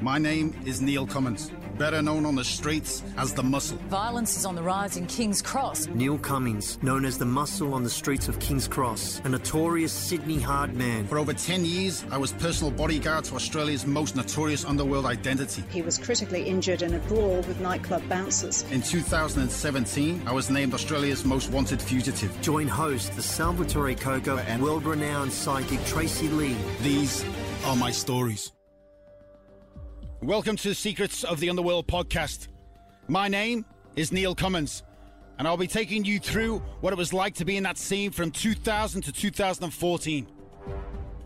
My name is Neil Cummins, better known on the streets as the Muscle. Violence is on the rise in King's Cross. Neil Cummins, known as the Muscle on the streets of King's Cross, a notorious Sydney hard man. For over 10 years, I was personal bodyguard to Australia's most notorious underworld identity. He was critically injured in a brawl with nightclub bouncers. In 2017, I was named Australia's most wanted fugitive. Join host, the Salvatore Coco, and world renowned psychic Tracy Lee. These are my stories. Welcome to the Secrets of the Underworld podcast. My name is Neil Cummins, and I'll be taking you through what it was like to be in that scene from 2000 to 2014.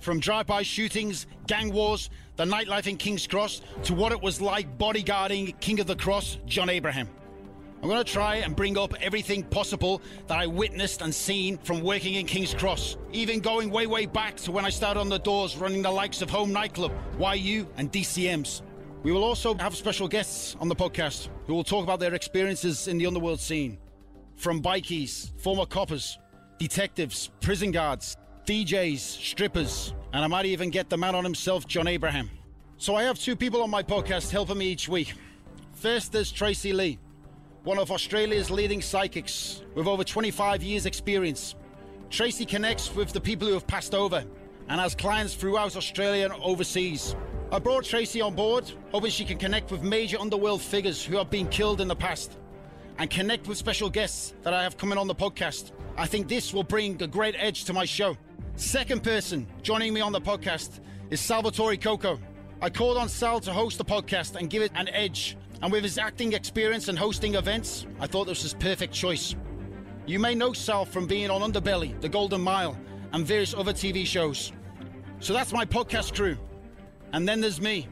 From drive-by shootings, gang wars, the nightlife in King's Cross, to what it was like bodyguarding King of the Cross, John Ibrahim. I'm going to try and bring up everything possible that I witnessed and seen from working in King's Cross, even going way, way back to when I started on the doors running the likes of Home Nightclub, YU, and DCMs. We will also have special guests on the podcast who will talk about their experiences in the underworld scene. From bikies, former coppers, detectives, prison guards, DJs, strippers, and I might even get the man on himself, John Ibrahim. So I have two people on my podcast helping me each week. First, there's Tracy Lee, one of Australia's leading psychics with over 25 years' experience. Tracy connects with the people who have passed over and has clients throughout Australia and overseas. I brought Tracy on board, hoping she can connect with major underworld figures who have been killed in the past and connect with special guests that I have coming on the podcast. I think this will bring a great edge to my show. Second person joining me on the podcast is Salvatore Coco. I called on Sal to host the podcast and give it an edge, and with his acting experience and hosting events, I thought this was his perfect choice. You may know Sal from being on Underbelly, The Golden Mile, and various other TV shows. So that's my podcast crew. And then there's me.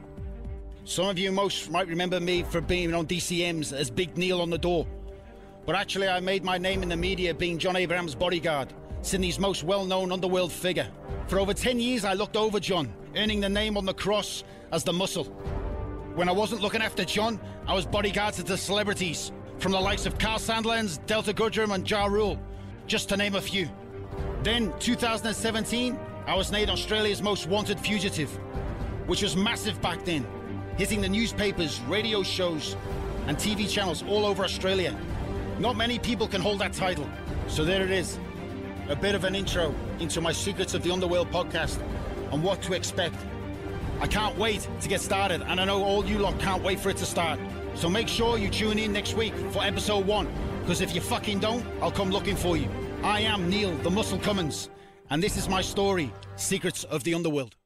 Some of you most might remember me for being on DCMs as Big Neil on the door. But actually, I made my name in the media being John Ibrahim's bodyguard, Sydney's most well known underworld figure. For over 10 years, I looked over John, earning the name on the cross as the muscle. When I wasn't looking after John, I was bodyguard to the celebrities, from the likes of Kyle Sandilands, Delta Goodrem, and Ja Rule, just to name a few. Then, 2017, I was named Australia's most wanted fugitive which was massive back then, hitting the newspapers, radio shows, and TV channels all over Australia. Not many people can hold that title. So there it is. A bit of an intro into my Secrets of the Underworld podcast and what to expect. I can't wait to get started, and I know all you lot can't wait for it to start. So make sure you tune in next week for episode one, because if you fucking don't, I'll come looking for you. I am Neil, the Muscle Cummins, and this is my story Secrets of the Underworld.